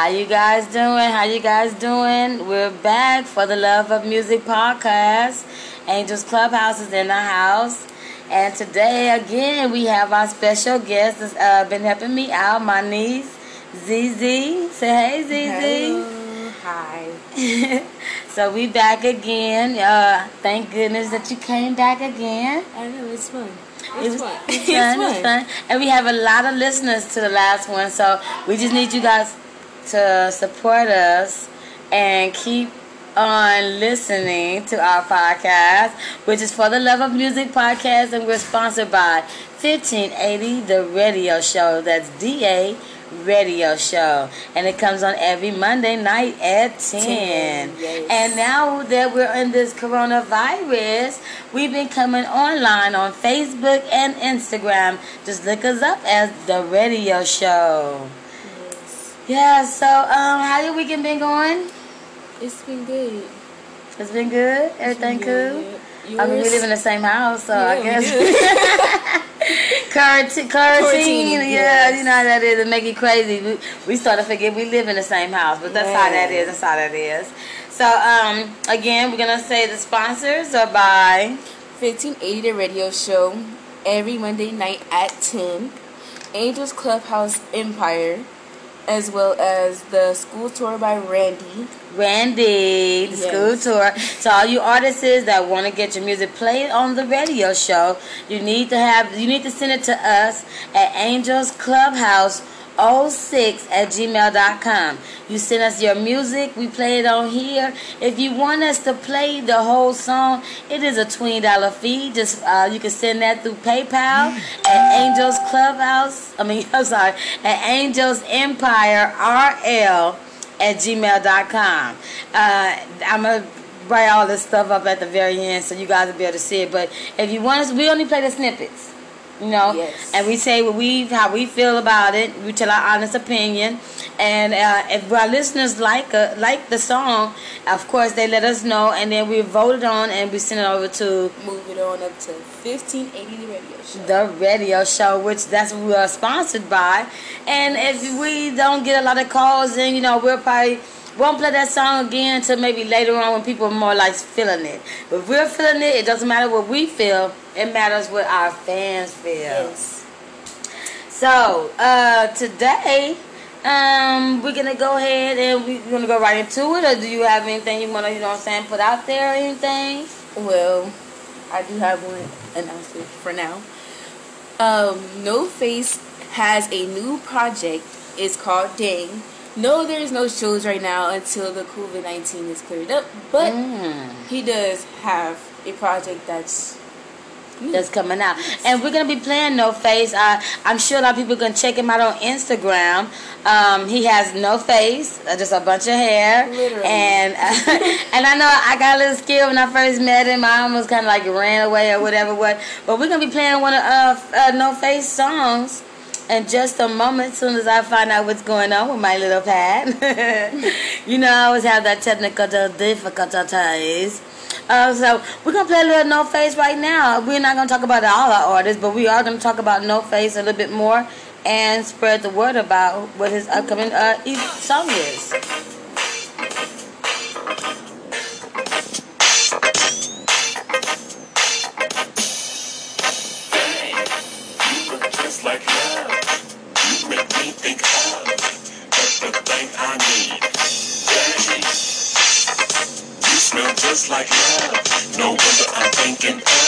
How you guys doing? How you guys doing? We're back for the Love of Music podcast. Angels Clubhouse is in the house. And today again we have our special guest that's uh, been helping me out, my niece, ZZ. Say hey ZZ. Hello. Hi. so we back again. Uh, thank goodness that you came back again. I know it's fun. It's It was fun. It's fun, it's fun. And we have a lot of listeners to the last one, so we just need you guys to support us and keep on listening to our podcast, which is for the Love of Music podcast, and we're sponsored by 1580 The Radio Show. That's DA Radio Show, and it comes on every Monday night at 10. 10, yes. And now that we're in this coronavirus, we've been coming online on Facebook and Instagram. Just look us up as The Radio Show. Yes. Yeah, so um, how your weekend been going? It's been good. It's been good. Everything been cool. good. I mean, we live in the same house, so I Yeah, we guess. Quarantine, quarantine, yeah, yes. you know how that is. It make it crazy. We, we start to forget we live in the same house, but that's how that is. That's how that is. So, um, again, we're gonna say the sponsors are by 1580 The Radio Show every Monday night at 10. Angels Clubhouse Empire, as well as the school tour by Randy. Randy, the Yes. school tour. So all you artists that want to get your music played on the radio show, you need to have you need to send it to us at Angels Clubhouse 06 at gmail.com. You send us your music, we play it on here. If you want us to play the whole song, it is a twenty dollar fee. Just uh, you can send that through PayPal at Angels Clubhouse. I mean, I'm sorry, at Angels Empire RL at gmail.com. Uh, I'm to write all this stuff up at the very end so you guys will be able to see it. But if you want us, we only play the snippets. You know, Yes. and we say what we how we feel about it. We tell our honest opinion, and uh, if our listeners like uh, like the song, of course they let us know, and then we vote it on and we send it over to Moving on up to 1580 The Radio Show. the radio show, which that's what we are sponsored by. And if we don't get a lot of calls, then you know we'll probably won't play that song again until maybe later on when people are more like feeling it. But if we're feeling it, it doesn't matter what we feel. It matters what our fans feel. Yes. So uh, today. Um, we're gonna go ahead and we're gonna go right into it, or do you have anything you wanna, you know what I'm saying, put out there or anything? Well, I do have one announcement for now. Um, No Face has a new project. It's called Dang. No, there's no shows right now until the COVID 19 is cleared up, but Mm. he does have a project that's. That's coming out. And we're gonna be playing No Face. Uh, I'm sure a lot of people can check him out on Instagram. Um, he has no face, uh, just a bunch of hair. Literally. And and I know I got a little scared when I first met him. I almost kind of like ran away or whatever. What? But we're gonna be playing one of uh, uh, No Face songs. In just a moment, as soon as I find out what's going on with my little pad. you know, I always have that technical difficulties. Uh, so we're gonna play a little No Face right now. We're not gonna talk about all our artists, but we are gonna talk about No Face a little bit more and spread the word about what his upcoming uh, song is. Thinking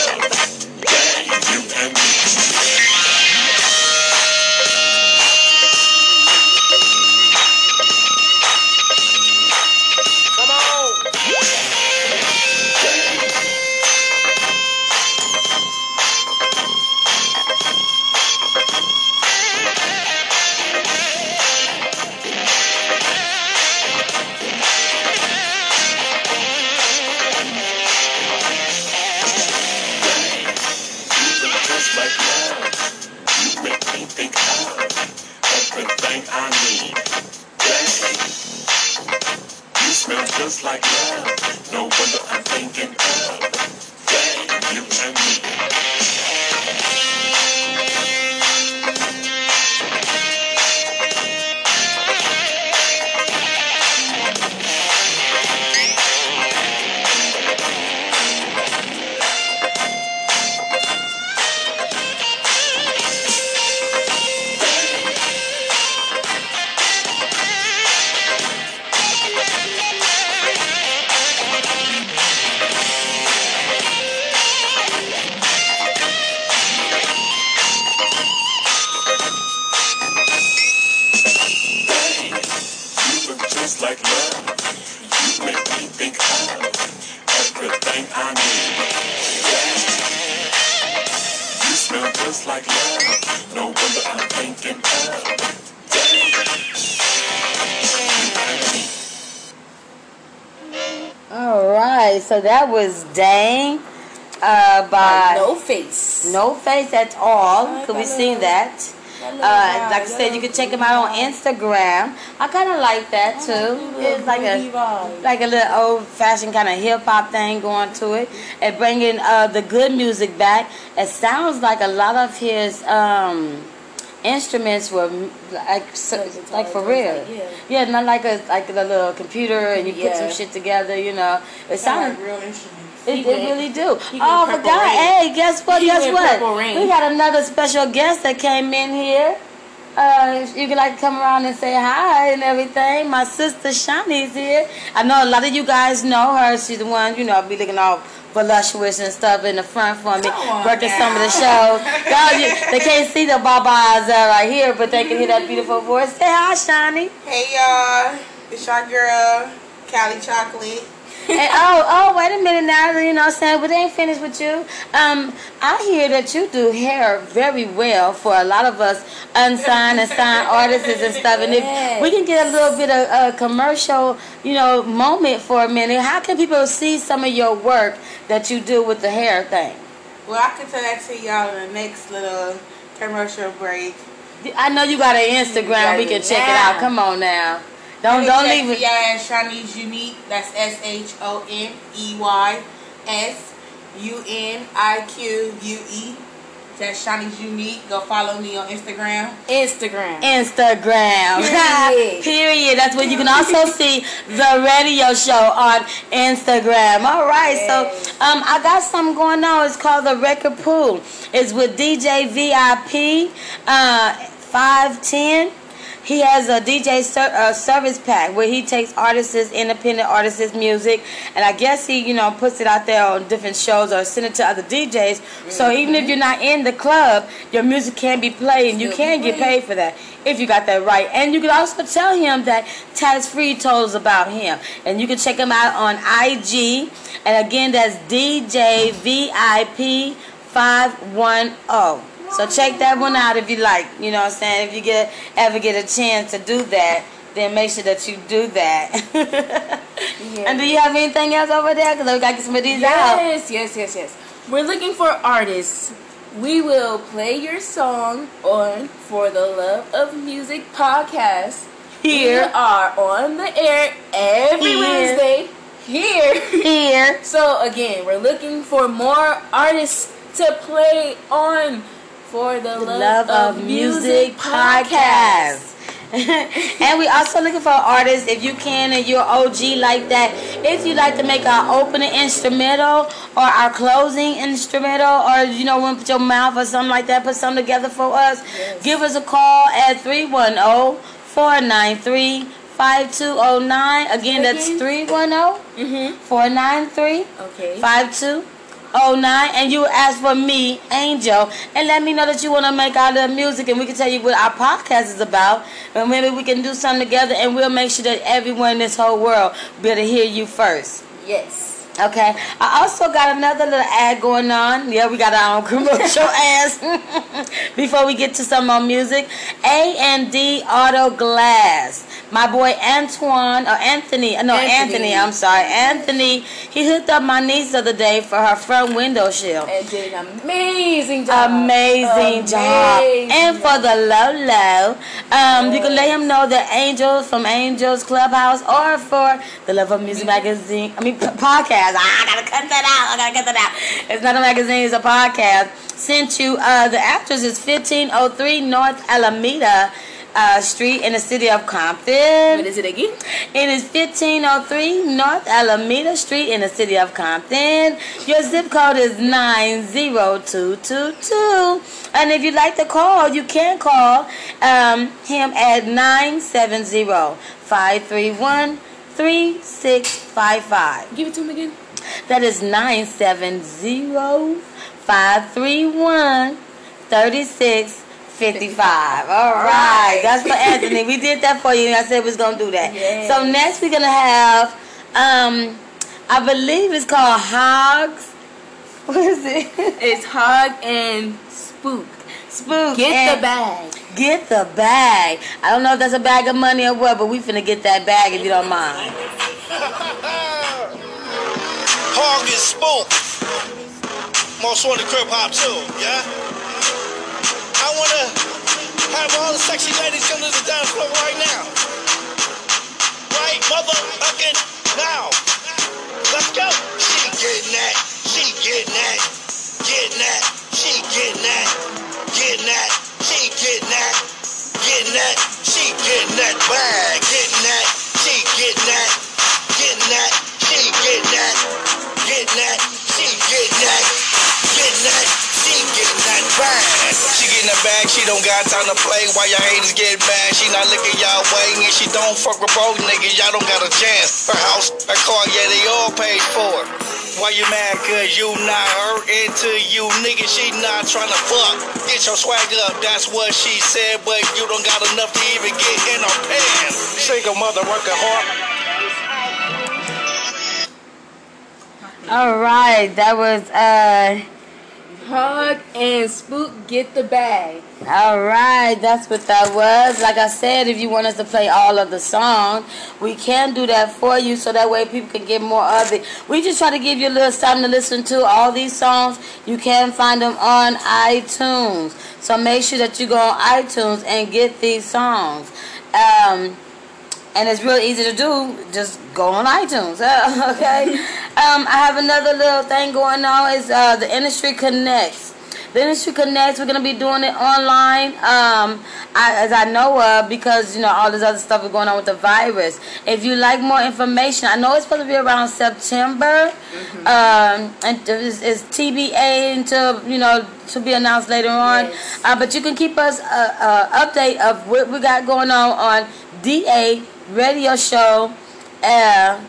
so that was Dang uh, by no face. No Face at all. Could we sing that? Uh, like I said, you can check him out on Instagram. I kind of like that too. It's like a like a little old fashioned kind of hip hop thing going to it, and bringing uh, the good music back. It sounds like a lot of his um, instruments were like so, Like for real. like, yeah. yeah, not like a like a little computer and you put some shit together. You know, it sounded. real instruments. It, He it really do. Oh, went I Purple. Rain. Hey, guess what? He guess what? Rain. We got another special guest that came in here. Uh, you can like come around and say hi and everything. My sister Shani's here. I know a lot of you guys know her. She's the one, you know, I'll be looking all voluptuous and stuff in the front for me, Come working some of the shows. Y'all, they can't see the babas uh, right here, but they can hear that beautiful voice. Say hi, Shani. Hey y'all, it's your girl, Cali Chocolate. And oh, oh, wait a minute now. You know what I'm saying? But they ain't finished with you. Um, I hear that you do hair very well for a lot of us unsigned and signed artists and stuff. And if we can get a little bit of a commercial, you know, moment for a minute, how can people see some of your work that you do with the hair thing? Well, I can tell that to y'all in the next little commercial break. I know you got an Instagram. We can check it out. Come on now. Don't don't leave it. Y'all at Shoney's Unique. That's S H O N E Y S U N I Q U E. That's Shoney's Unique. Go follow me on Instagram. Instagram. Instagram. Period. Period. That's where you can also see the radio show on Instagram. All right. So um, I got something going on. It's called the Record Pool. It's with DJ VIP uh, 510. He has a DJ ser- uh, service pack where he takes artists, independent artists' music, and I guess he, you know, puts it out there on different shows or send it to other DJs. So even if you're not in the club, your music can be played, and you can get paid for that if you got that right. And you can also tell him that tax free totals about him, and you can check him out on IG. And again, that's DJ VIP five one zero. So check that one out if you like. You know what I'm saying? If you get ever get a chance to do that, then make sure that you do that. And do you have anything else over there? Because we got to get some of these out. Yes, yes, yes, yes. We're looking for artists. We will play your song on For the Love of Music podcast. We Here, are on the air every Here. Wednesday here. here. So again, we're looking for more artists to play on for the, the love, love, of music, music podcast. and we also looking for artists if you can and you're OG like that. If you like to make our opening instrumental or our closing instrumental or you know when put your mouth or something like that, put something together for us, yes. give us a call at 310 493 5209. Again, that's 310 493 5209. 09 and you ask for me, Angel, and let me know that you want to make our little music and we can tell you what our podcast is about. And maybe we can do something together and we'll make sure that everyone in this whole world be to hear you first. Yes. Okay. I also got another little ad going on. Yeah, we got our own commercial ads. Before we get to some more music, A and D Auto Glass. My boy Antoine or Anthony, uh, no Anthony. Anthony. I'm sorry, Anthony. He hooked up my niece the other day for her front window shield. And did an amazing job. Amazing job. And for the low low, um, you can let him know that Angels from Angels Clubhouse or for the Love of Music magazine. I mean p- podcast. Ah, I gotta cut that out. I gotta cut that out. It's not a magazine. It's a podcast. Sent you. Uh, the address is 1503 North Alameda. Uh, Street in the city of Compton. What is it again? It is 1503 North Alameda Street in the city of Compton. Your zip code is 90222. And if you'd like to call, you can call um, him at 970 531 3655. Give it to him again. That is 970 531 3655. All right. That's for Anthony. We did that for you. I said we was going to do that. Yes. So next we're going to have um I believe it's called Hogs. What is it? It's Hug and Spook. Spook. Get and the bag. Get the bag. I don't know if that's a bag of money or what, but we finna get that bag if you don't mind. Hogg and spook. Most wanted crib hop too, yeah? I wanna have all the sexy ladies come to the dance floor right now. Right motherfucking now. Let's go. She getting that. She getting that. Getting that. She getting that. Getting that. She getting that. Getting that. She getting that bag. Got time to play. While your haters get mad, she not looking y'all way. And she don't fuck with broke niggas. Y'all don't got a chance. Her house, her car, yeah, they all paid for it. Why you mad? Cause you not her into you, nigga. She not tryna fuck. Get your swag up, that's what she said. But you don't got enough to even get in her pants. Single mother working hard. All right, that was uh. Hug and Spook. Get the bag. All right, that's what that was. Like I said, if you want us to play all of the songs, we can do that for you so that way people can get more of it. We just try to give you a little something to listen to. All these songs, you can find them on iTunes. So make sure that you go on iTunes and get these songs. Um, and it's real easy to do. Just go on iTunes. okay. um, I have another little thing going on. Is uh, the industry connects. The industry connects. We're gonna be doing it online. Um, I, as I know of, because you know all this other stuff is going on with the virus. If you like more information, I know it's supposed to be around September, um, and it's, it's TBA until you know to be announced later on. Yes. Uh, but you can keep us uh, uh, update of what we got going on on DA Radio Show uh,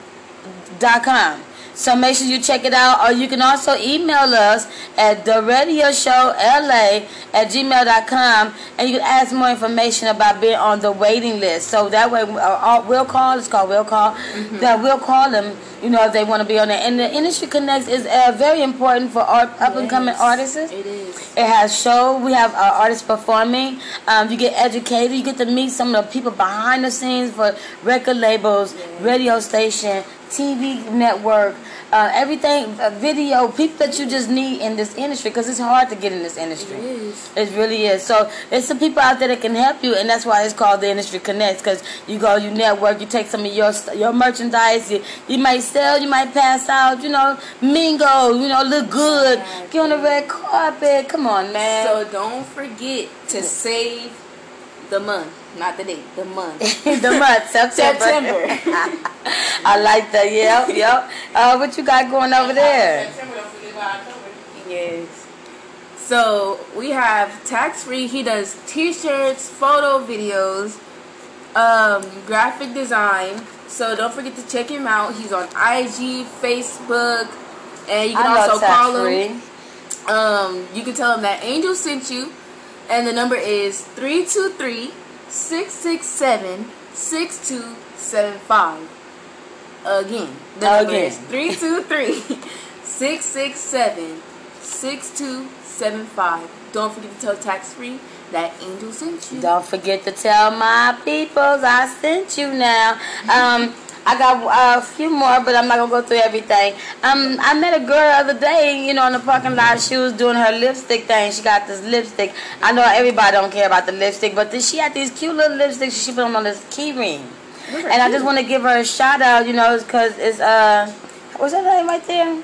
dot com. So make sure you check it out, or you can also email us at the radio show la at gmail.com and you can ask more information about being on the waiting list. So that way, uh, we'll call. It's called We'll Call. That we'll call them. You know if they want to be on there. And the industry connects is uh, very important for art, up and coming Yes, artists. It is. It has show. We have uh, artists performing. Um, you get educated. You get to meet some of the people behind the scenes for record labels, radio station, TV network, uh, everything, uh, video, people that you just need in this industry because it's hard to get in this industry. It is. It really is. So there's some people out there that can help you, and that's why it's called the Industry Connects. Because you go, you network, you take some of your your merchandise, you, you might sell, you might pass out, you know, mingle, you know, look good, get on the red carpet. Come on, man. So don't forget to save the month, not the date, the month. the month September. September. I like that. Yep, yep. Uh, what you got going over there? September, don't forget about October. Yes. So we have tax free. He does t-shirts, photo videos, um, graphic design. So don't forget to check him out. He's on IG, Facebook, and you can I also know call him. Um, you can tell him that Angel sent you, and the number is 323 667 6275. Again, the Again. is 323 667 6275. Don't forget to tell tax free that Angel sent you. Don't forget to tell my peoples I sent you now. Um, I got a few more, but I'm not gonna go through everything. Um, I met a girl the other day, you know, in the parking lot. She was doing her lipstick thing. She got this lipstick. I know everybody don't care about the lipstick, but then she had these cute little lipsticks. She put them on this key ring, and I just want to give her a shout out, you know, because it's uh, what's her name right there?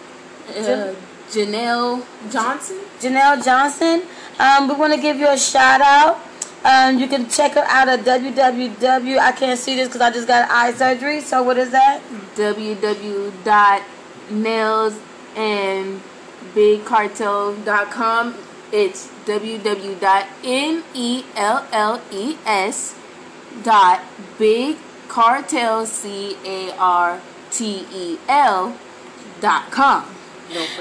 Uh, Janelle Johnson. Janelle Johnson. Um, we want to give you a shout out. Um, you can check her out at www. I can't see this because I just got eye surgery. So what is that? www. Nails and www.nailsandbigcartel.com. It's www.nelles dot big cartel c a r t e l dot com.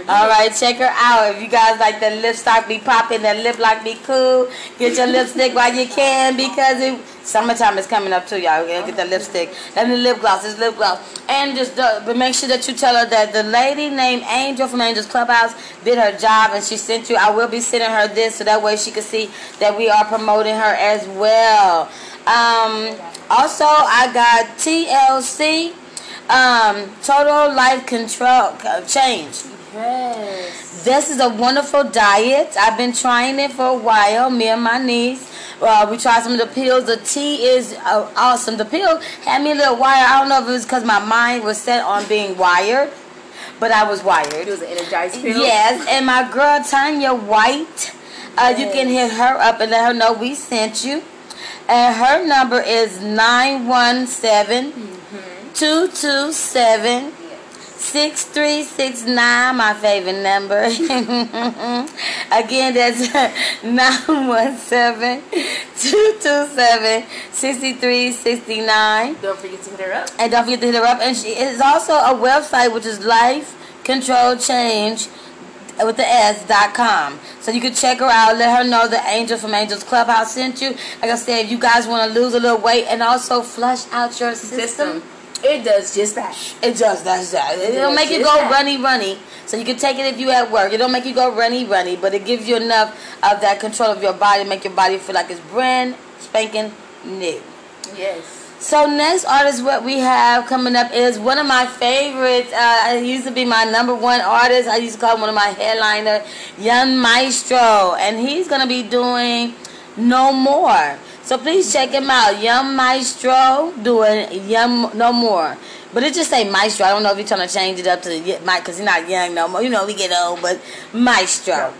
All right, check her out. If you guys like the lip stock be popping, that lip lock be cool, get your lipstick while you can because it, summertime is coming up too, y'all. Get the lipstick and the lip gloss. It's lip gloss. And just uh, but make sure that you tell her that the lady named Angel from Angel's Clubhouse did her job and she sent you. I will be sending her this so that way she can see that we are promoting her as well. Um, also, I got TLC, um, Total Life Control uh, Change. Yes. This is a wonderful diet. I've been trying it for a while. Me and my niece. Uh, we tried some of the pills. The tea is uh, awesome. The pill had me a little wired. I don't know if it was because my mind was set on being wired, but I was wired. It was an energized pill. Yes, and my girl Toya White, uh, you can hit her up and let her know we sent you. And her number is 917 227 6369, my favorite number. Again, that's 917 227 6369. Don't forget to hit her up. And don't forget to hit her up. And she is also a website which is Life Control Change with the S dot com. So you can check her out. Let her know the Angel from Angels Clubhouse sent you. Like I said, if you guys want to lose a little weight and also flush out your system, System. It does just that. it does that. It It don't make you go that. runny runny. So you can take it if you at work. It don't make you go runny runny, but it gives you enough of that control of your body, make your body feel like it's brand spanking new. Yes. So next artist, what we have coming up is one of my favorites. Uh, it used to be my number one artist. I used to call him one of my headliner, Young Maestro, and he's gonna be doing No More. So please check him out, Young Maestro doing Young No More. But it just say Maestro. I don't know if you're trying to change it up to Mike because he's not young no more. You know we get old, but Maestro.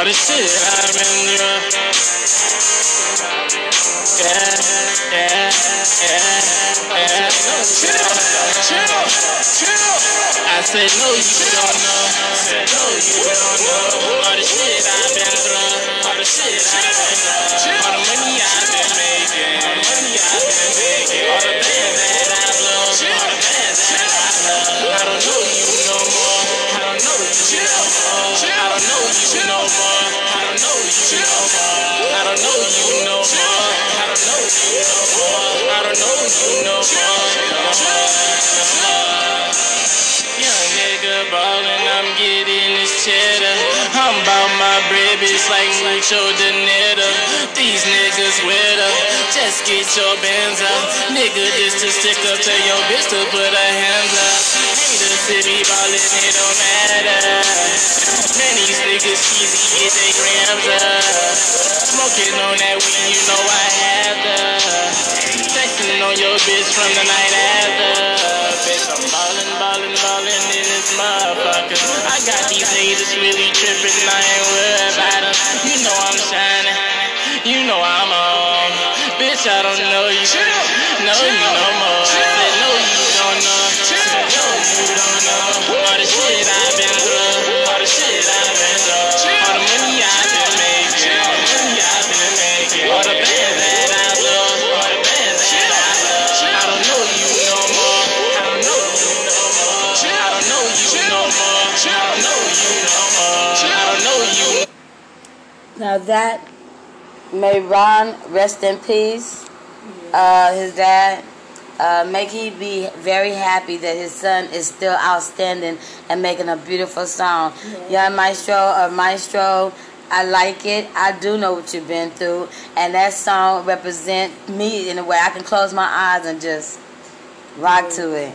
All the shit I've been through. Yeah, yeah, yeah, yeah. Chill, chill, chill. I said no, you don't know. I Said no, you don't know all the shit I've been through. All the shit I've been through. Bitch, like mucho dinero. These niggas with her, just get your bands up. Nigga, this to stick up to your bitch to put her hands up. Haters to be ballin', it don't matter. Man, these niggas easy, get they grams up. Smoking on that weed, you know I have the. Texting on your bitch from the night after. Bitch, I'm ballin', ballin', ballin' in this motherfucker. I got these haters really trippin', I ain't worried about them. You know I'm shining, you know I'm on. Bitch, I don't know you, know you no more. That may Ron rest in peace. Uh, his dad. Uh, make he be very happy that his son is still outstanding and making a beautiful song. Young Maestro or Maestro, I like it. I do know what you've been through, and that song represent me in a way I can close my eyes and just rock to it.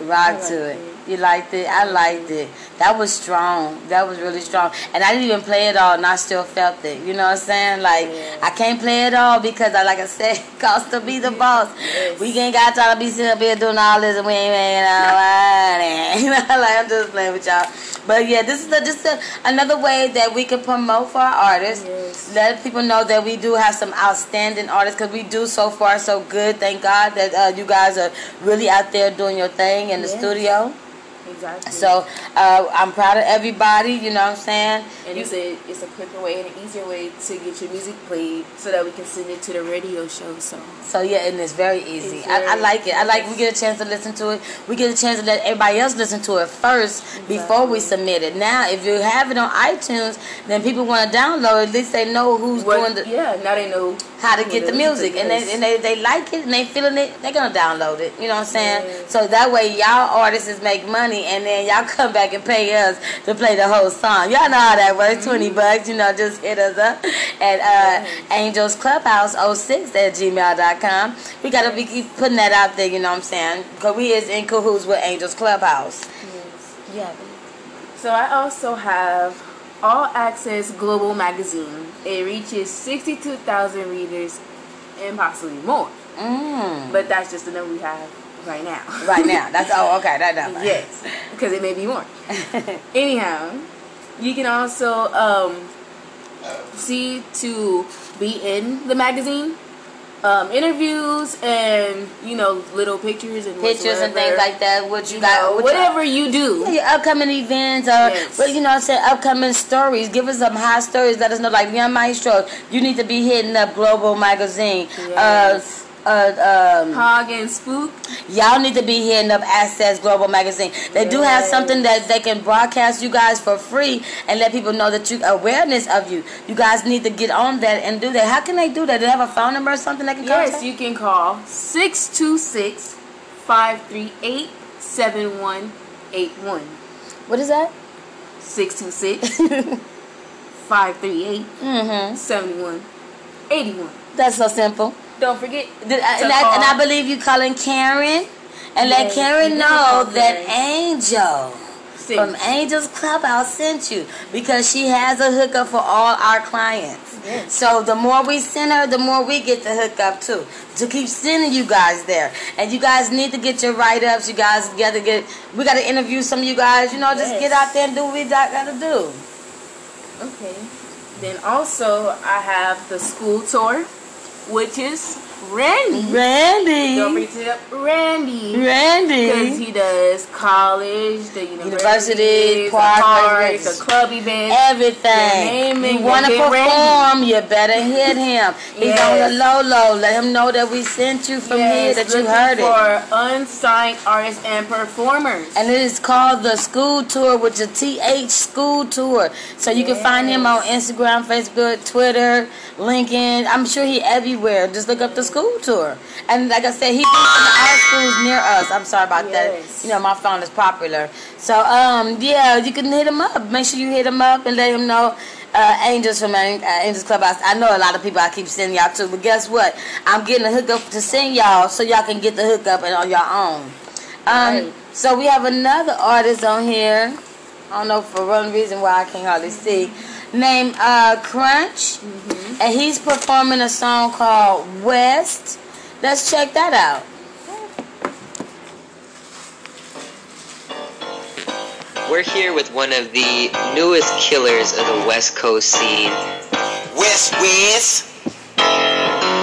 Rock to it. You liked it? I liked it. That was strong. That was really strong. And I didn't even play it all, and I still felt it. You know what I'm saying? Like I can't play it all because, I, like I said, cost to be the boss. We ain't got time to be sitting up here doing all this, and we ain't making money. You know, like I'm just playing with y'all. But yeah, this is a, just a, another way that we can promote for our artists. Yes. Let people know that we do have some outstanding artists because we do so far so good. Thank God that uh, you guys are really out there doing your thing in the Yes. studio. Exactly. So uh, I'm proud of everybody. You know what I'm saying? And You- it's a it's a quicker way and an easier way to get your music played so that we can send it to the radio show. So So yeah, and it's very easy. It's I, I like it. I like we get a chance to listen to it. We get a chance to let everybody else listen to it first before we submit it. Now, if you have it on iTunes, then people want to download. it. At least they know who's what, doing the yeah, now they know how to get the music, and they and they, they like it and they feeling it. They're gonna download it. You know what I'm saying? Yes. So that way, y'all artists make money, and then y'all come back and pay us to play the whole song. Y'all know how that works. Twenty Mm-hmm. bucks. You know, just hit us up at uh, Angels Clubhouse 06 at gmail.com. We gotta be keep putting that out there. You know what I'm saying? Cause we is in cahoots with Angels Clubhouse. Yeah. So I also have All Access Global Magazine. It reaches 62,000 readers and possibly more. Mm. But that's just the number we have right now. Right now. That's oh okay. That number. yes, because it may be more. Anyhow, you can also um, see to be in the magazine. Um, interviews and you know little pictures and Pictures and things like that. What you You got? know, what whatever you do. Yeah, your upcoming events or Yes. well, you know, say upcoming stories. Give us some hot stories. Let us know. Like Young Maestro, you need to be hitting up Global Magazine. Yes. Uh, uh, um, Hogg and Spook. y'all need to be hitting up Access Global Magazine. They do have something that they can broadcast you guys for free and let people know that you awareness of you. You guys need to get on that and do that. How can they do that? Do they have a phone number or something they can Yes, contact? you can call 626 538 7181. What is that? 626 538 Mm-hmm. 7181. That's so simple. Don't forget. Did uh, and, I, and I believe you calling Karen and let Karen know that Angel Six. from Angel's Clubhouse sent you because she has a hookup for all our clients. Yes. So the more we send her, the more we get the hookup too. To keep sending you guys there, and you guys need to get your write ups. You guys got to get. We got to interview some of you guys. You know, just Yes. get out there and do what we got to do. Okay. Then also, I have the school tour, which is Randy. Don't Randy, to hit up Randy. Because he does college, the university, park, parks, the club events. everything. Name you want to perform, you better hit him. He's Yes. on the low low. Let him know that we sent you from here, that you heard it. for unsigned artists and performers. And it is called the School Tour with the TH School Tour. So you can find him on Instagram, Facebook, Twitter, LinkedIn. I'm sure he everywhere. Just look up the School Tour. And like I said, he from our schools near us. I'm sorry about Yes. that. You know, my phone is popular. So um, yeah, you can hit him up. Make sure you hit him up and let him know. Uh, Angels from uh, Angels Clubhouse. I know a lot of people I keep sending y'all to, but guess what? I'm getting a hookup to send y'all so y'all can get the hookup and on your own. Um, Right. so we have another artist on here. I don't know for one reason why I can't hardly see. Named uh, Crunch, and he's performing a song called West. Let's check that out. We're here with one of the newest killers of the West Coast scene. West West.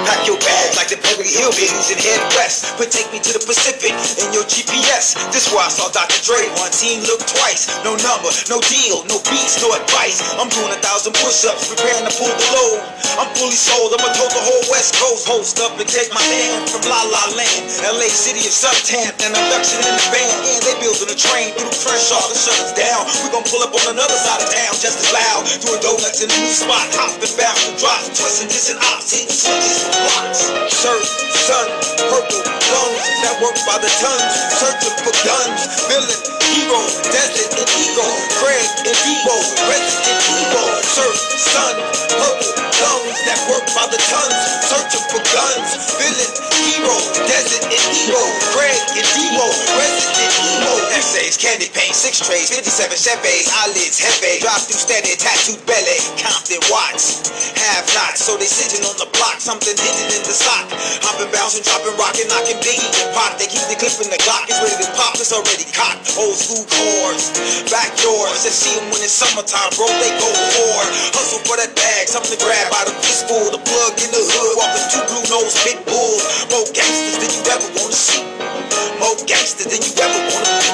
Pack your bags like the Beverly Hillbillies and head west. But take me to the Pacific in your GPS. This where I saw Dr. Dre. One team look twice. No number, no deal, no beats, no advice. I'm doing a thousand push-ups, preparing to pull the load. I'm fully sold. I'ma tote the whole West Coast. Host up and take my stand from La La Land, LA city of suntan. An induction in the band, and they building a train through Crenshaw. The shutters down. We gon' pull up on another side of town, just as loud. Doing donuts in a new spot, hopping, bouncing, drops, twisting, dissing ops, hitting blocks. Surf, sun, purple guns that work by the tons, searching for guns, villain, hero, desert and ego, Craig and Debo, resident Evo. Surf, sun, purple guns that work by the tons, searching for guns, villain, hero, desert and ego, Craig and Debo, resident Evo. Essays, candy paint, six trays, 57 Chevys, eyelids heavy, drive through steady, tattooed belly, Compton Watts, half knots, so they sitting on the block, something hidden in the sock, hopping, bouncing, dropping, rocking, knocking, Biggie and Pop, they keep the clip in the Glock, it's ready to pop, it's already cocked, old school chords, back yours, just see them when it's summertime, bro, they go hard, hustle for that bag, something to grab out of fistful, the plug in the hood, walking two blue nose pit bulls, more gangsters than you ever wanna see, more gangsters than you ever wanna be.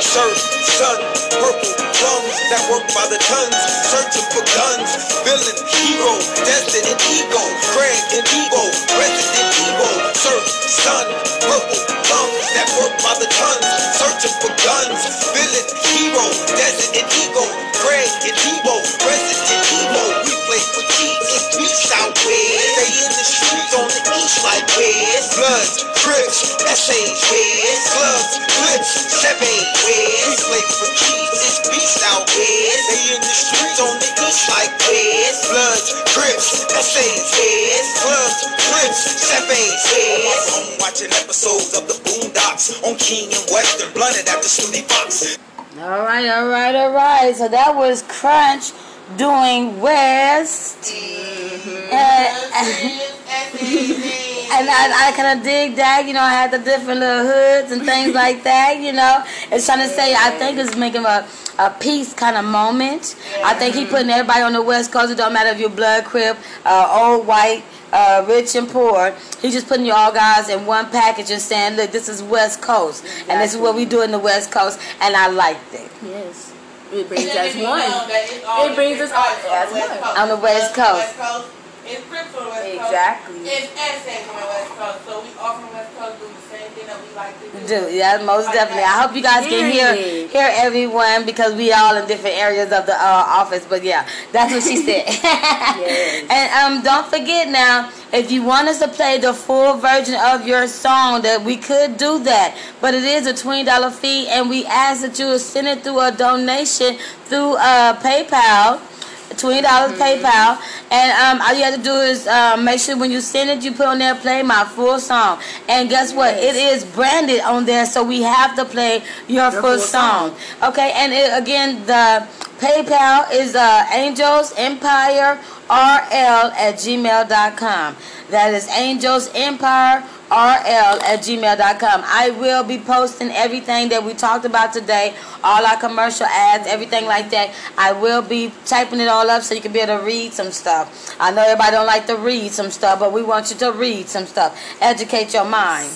shirt, sun, purple lungs that work by the tons, searching for guns, villain, hero, destined ego, Craig and Evo, Resident Evil, search, sun, purple lungs that work by the tons, searching for guns, villain, hero, destined ego, Craig and Evo, Resident Evil, we play for keys, it's beats out west, stay in the streets on the east like west, bloods, crips, essays, west, slugs, clips, seven, west, we play for keys, it's beats out west, stay in the streets on the like bloods, essays, west, I'm watching episodes of the Boondocks on King and Western, after Snooty Fox. All right, all right, all right. So that was Crunch doing West. And, and I, I kind of dig that, you know, I had the different little hoods and things like that, you know. It's trying to say, I think it's making a, a peace kind of moment. I think he putting everybody on the West Coast. It don't matter if you're blood, crip, uh, old, white, uh, rich and poor. He's just putting you all guys in one package and saying, look, this is West Coast. And this is what we do in the West Coast. And I liked it. Yes. It brings us one. know that it's all It brings us all artists as on the one. On the West Coast. Coast. It's Crips on the West Coast. Exactly. It's essays on the West Coast. So we all from the West Coast do the same thing that we like to do. Do yeah, most Like definitely. that. I hope you guys can hear hear everyone because we all in different areas of the uh, office. But yeah, that's what she said. And um, don't forget now, if you want us to play the full version of your song, that we could do that. But it is a twenty dollar fee, and we ask that you send it through a donation through uh, PayPal. Twenty dollars PayPal, and um, all you have to do is um, make sure when you send it, you put on there "Play my full song." And guess what? It is branded on there, so we have to play your, full, full song. Okay, and it, again, the PayPal is uh, Angels Empire RL at gmail.com. That is Angels Empire RL at gmail.com. I will be posting everything that we talked about today, all our commercial ads, everything like that. I will be typing it all up so you can be able to read some stuff. I know everybody don't like to read some stuff, but we want you to read some stuff. Educate your mind.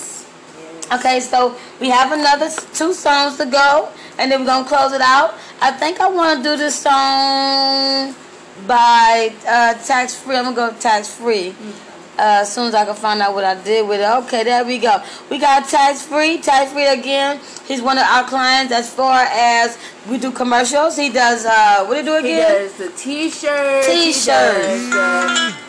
Okay, so we have another two songs to go, and then we're gonna close it out. I think I want to do this song by uh, Tax Free. I'm gonna go Tax Free. Uh, as soon as I can find out what I did with it. Okay, there we go. We got Tax Free. Tax Free again. He's one of our clients as far as we do commercials. He does. Uh, what do you do again? He does the t-shirts. T-shirts.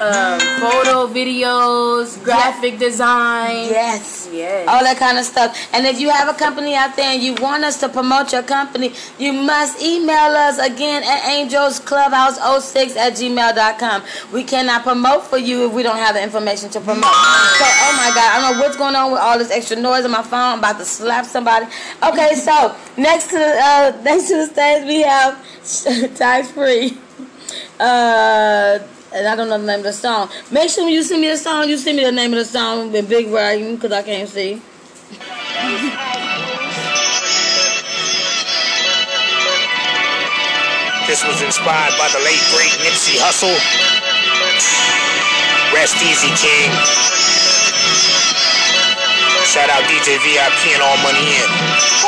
um, photo videos, graphic design. Yes. Yes. all that kind of stuff. And if you have a company out there and you want us to promote your company, you must email us again at angelsclubhouse06 at gmail.com. We cannot promote for you if we don't have the information to promote. So, oh my God, I don't know what's going on with all this extra noise on my phone. I'm about to slap somebody. Okay, so next to uh, next the we have tax free. Uh, and I don't know the name of the song. Make sure when you send me the song, you send me the name of the song in big writing because I can't see. This was inspired by the late great Nipsey Hussle. Rest easy, King. Shout out DJ VIP and all money in.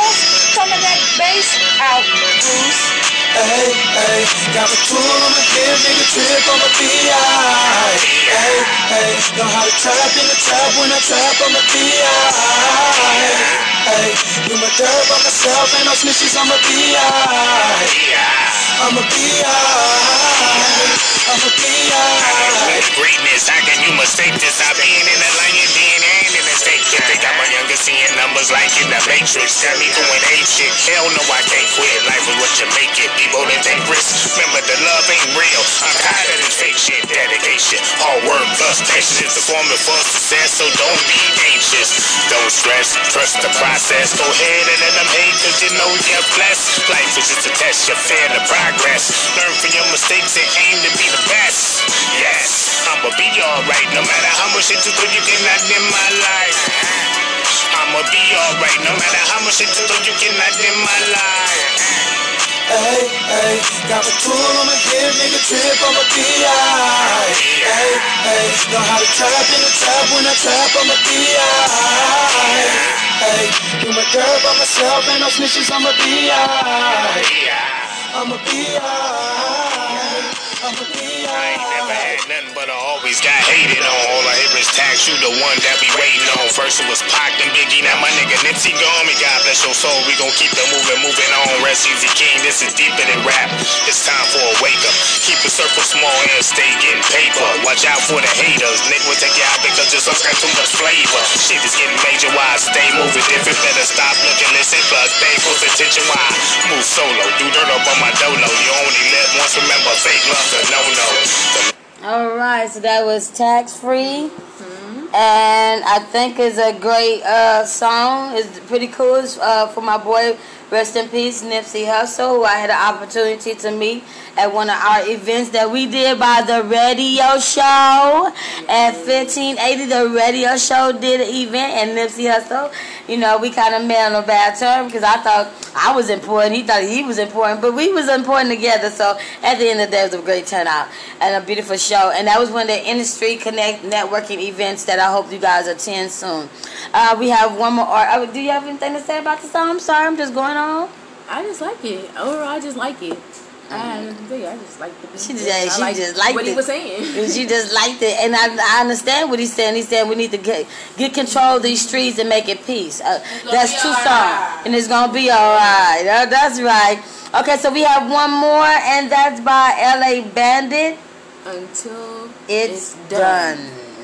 Out. Hey, hey, got a tool on my hip, nigga trip on my BI. Hey, hey, know how to trap in the trap when I trap my BI. Hey, you my dirt by myself, and no snitches on my BI. I'm a BI. I'm a BI. Greatness, how can you mistake this? I've been in the lion, and in the state. You think I'm a younger seeing numbers like in the Matrix. Got me doing ape shit. Hell no, I can't quit. Life is what you make it. People that take risks. Remember, the love ain't real. I'm tired of this fake shit. Dedication, hard work, plus patience. The formula for success, so don't be anxious. Don't stress, trust the process. Go ahead and let them hate, cause you know you're blessed. Life is just a test, you're fair to progress. Learn from your mistakes and aim to be the best. Yes, I'ma be alright, no matter how much shit you do, you cannot dim my light. I'ma be alright, no matter how much shit you do, you cannot dim my light. Hey, hey, got a tool on my hip, nigga trip my. Hey, hey, know how to trap in the trap when I trap my. Hey, do my girl by myself, ain't no snitches, I'ma be. I'ma be. I ain't never had nothing but I always got hated on. All I hear is tax, you the one that we waiting on. First it was Pac and Biggie, now my nigga Nipsey gone. Me God bless your soul, we gon' keep the moving, moving on. Rest easy king, this is deeper than rap. It's time for a wake up. Keep a circle small and stay getting paper. Watch out for the haters. Nigga take you out because your songs got too much flavor. Shit is getting major, why I stay moving different. Better stop looking, listen, plus pay close attention. Why I move solo, do dirt up on my dolo. You only live once, remember fake All right, so that was tax free, and I think it's a great uh, song. It's pretty cool. It's uh, for my boy, rest in peace, Nipsey Hussle, who I had an opportunity to meet at one of our events that we did by the radio show at 1580. The radio show did an event, and Nipsey Hussle, you know, we kind of met on a bad term because I thought I was important. He thought he was important, but we was important together. So at the end of the day, it was a great turnout and a beautiful show. And that was one of the industry connect networking events that I hope you guys attend soon. Uh, we have one more. Uh, do you have anything to say about the song? I'm sorry, I'm just going. I just like it. Overall, I just like it. I say. I just like the. She just, she like just liked what it. he was saying. she just liked it, and I, I understand what he's saying. He's saying we need to get get control of these streets and make it peace. Uh, that's two songs, and it's gonna be all right. Uh, that's right. Okay, so we have one more, and that's by L.A. Bandit. Until It's done.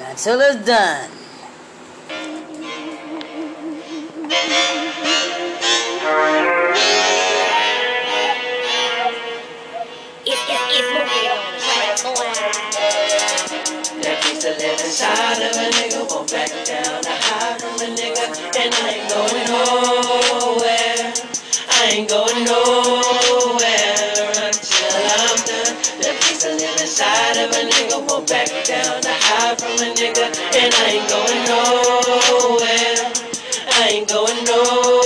Until it's done. Inside of a nigga won't back down. I hide from a nigga and I ain't going nowhere. I ain't going nowhere until I'm done. That piece of inside of a nigga won't back down. I hide from a nigga and I ain't going. I ain't going nowhere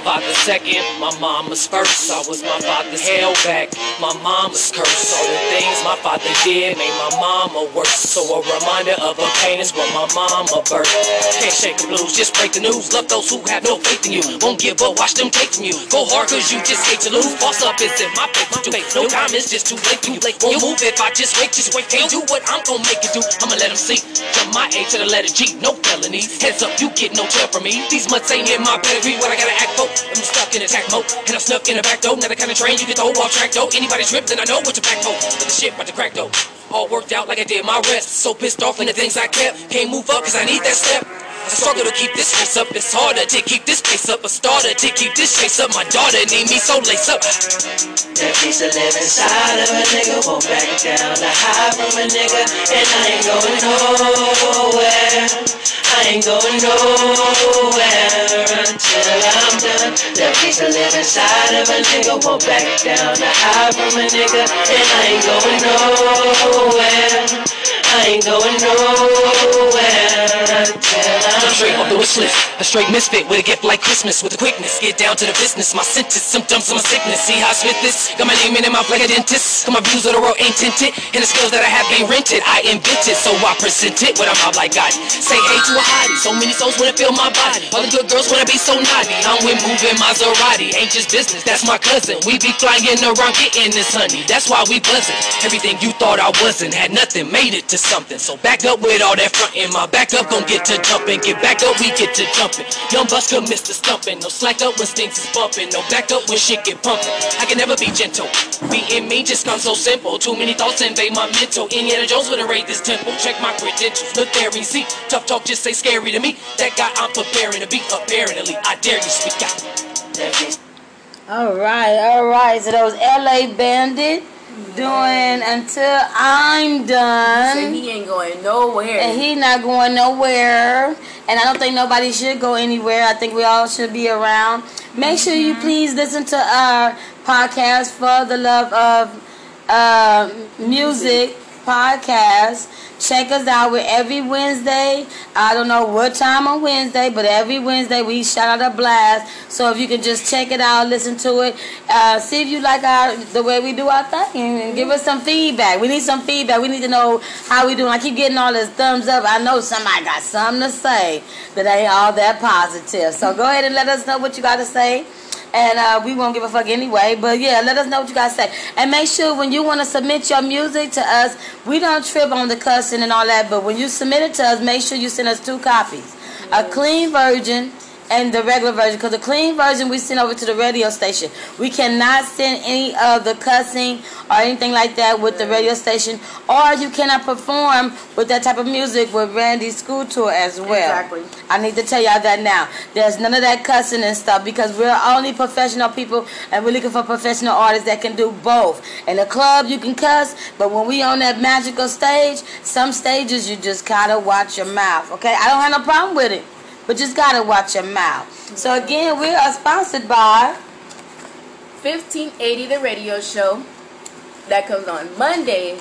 father's second, my mama's first. I was my father's held back, my mama's curse. All the things my father did made my mama worse. So a reminder of her pain is what my mama birthed. Can't shake the blues, just break the news. Love those who have no faith in you. Won't give up, watch them take from you. Go hard cause you just hate to lose. Boss up is in my face to. No time is just too late. for You late. Won't move if I just wait, just wait. Can't do what I'm gonna make it do. I'ma let them see. From my A to the letter G, no felonies. Heads up, you get no tail from me. These mutts ain't in my pedigree. What I gotta act for? I'm stuck in attack mode. And I'm snuck in the back door. Now the kind of train you can throw off track though. Anybody trip, then I know what you're back for. But the shit about to crack though. All worked out like I did my rest. So pissed off in the things I kept. Can't move up cause I need that step. I struggle to keep this pace up. It's harder to keep this pace up. A starter to keep this pace up. My daughter need me so lace up. That piece of live inside of a nigga won't back down. I hide from a nigga and I ain't going nowhere. I ain't going nowhere until I'm done. That piece of live inside of a nigga won't back down. I hide from a nigga and I ain't going nowhere. I ain't going nowhere until I'm I'm straight off the wish list. A straight misfit with a gift like Christmas. With the quickness, get down to the business. My sentence, symptoms of my sickness. See how I spit this? Got my name in the mouth like a dentist. Got my views of the world ain't tinted. And the skills that I have ain't rented. I invented, so I present it with a mouth like God. Say hey to a hottie. So many souls wanna feel my body. All the good girls wanna be so naughty. I'm with moving Maserati. Ain't just business, that's my cousin. We be flying around getting this honey. That's why we buzzing. Everything you thought I wasn't had nothing, made it to something. So back up with all that front in my back up, gon' get to jumping. Get back up, we get to jumping. Young Buster, Mr. Stumping. No slack up when stinks is bumping. No back up when shit get pumping. I can never be gentle. Being me just comes so simple. Too many thoughts invade my mental. Indiana Jones would've raid this temple. Check my credentials. Look there and see. Tough talk just say scary to me. That guy I'm preparing to be. Apparently, I dare you speak out. All right, all right. So was L.A. Bandit doing until I'm done. Say he ain't going nowhere. And he not going nowhere. And I don't think nobody should go anywhere. I think we all should be around. Make sure you please listen to our podcast for the love of uh, music podcast. Check us out with every Wednesday. I don't know what time on Wednesday, but every Wednesday we shout out a blast. So if you can just check it out, listen to it, uh, see if you like our the way we do our thing, and give us some feedback. We need some feedback. We need to know how we doing. I keep getting all this thumbs up. I know somebody got something to say that ain't all that positive. So go ahead and let us know what you got to say and uh, we won't give a fuck anyway. But yeah, let us know what you guys say, and make sure when you want to submit your music to us, we don't trip on the cussing and all that. But when you submit it to us, make sure you send us two copies, a clean version. And the regular version, because the clean version we send over to the radio station. We cannot send any of the cussing or anything like that with the radio station, or you cannot perform with that type of music with Randy's school tour as well. Exactly. I need to tell y'all that now. There's none of that cussing and stuff because we're only professional people and we're looking for professional artists that can do both. In the club, you can cuss, but when we on that magical stage, some stages you just gotta watch your mouth. Okay, I don't have no problem with it, but just gotta watch your mouth. So again, we are sponsored by 1580 the radio show that comes on Monday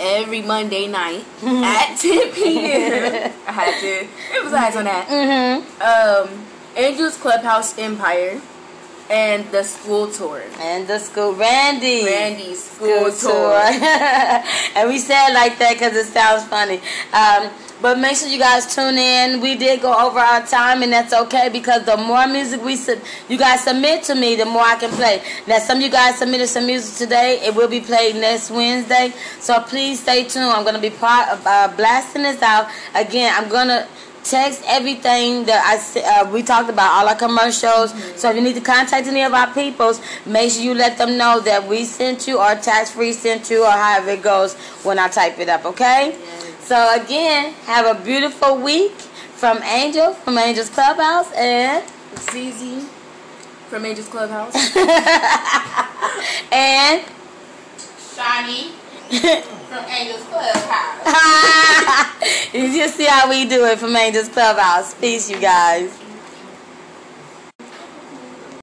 every Monday night at 10 p.m. I had to emphasize on that. Mm-hmm. Um, Angels Clubhouse Empire and the school tour. And the school Randy. Randy's school, School tour. and we say it like that because it sounds funny. Um, but make sure you guys tune in. We did go over our time, and that's okay because the more music we sub- you guys submit to me, the more I can play. Now, some of you guys submitted some music today. It will be played next Wednesday. So please stay tuned. I'm gonna be part of, uh, blasting this out again. I'm gonna text everything that I uh, we talked about, all our commercials. So if you need to contact any of our peoples, make sure you let them know that we sent you or tax free sent you or however it goes when I type it up. Okay. So again, have a beautiful week from Angel from Angel's Clubhouse and ZZ from Angels Clubhouse. and Shoney from Angels Clubhouse. you just see how we do it from Angel's Clubhouse. Peace, you guys.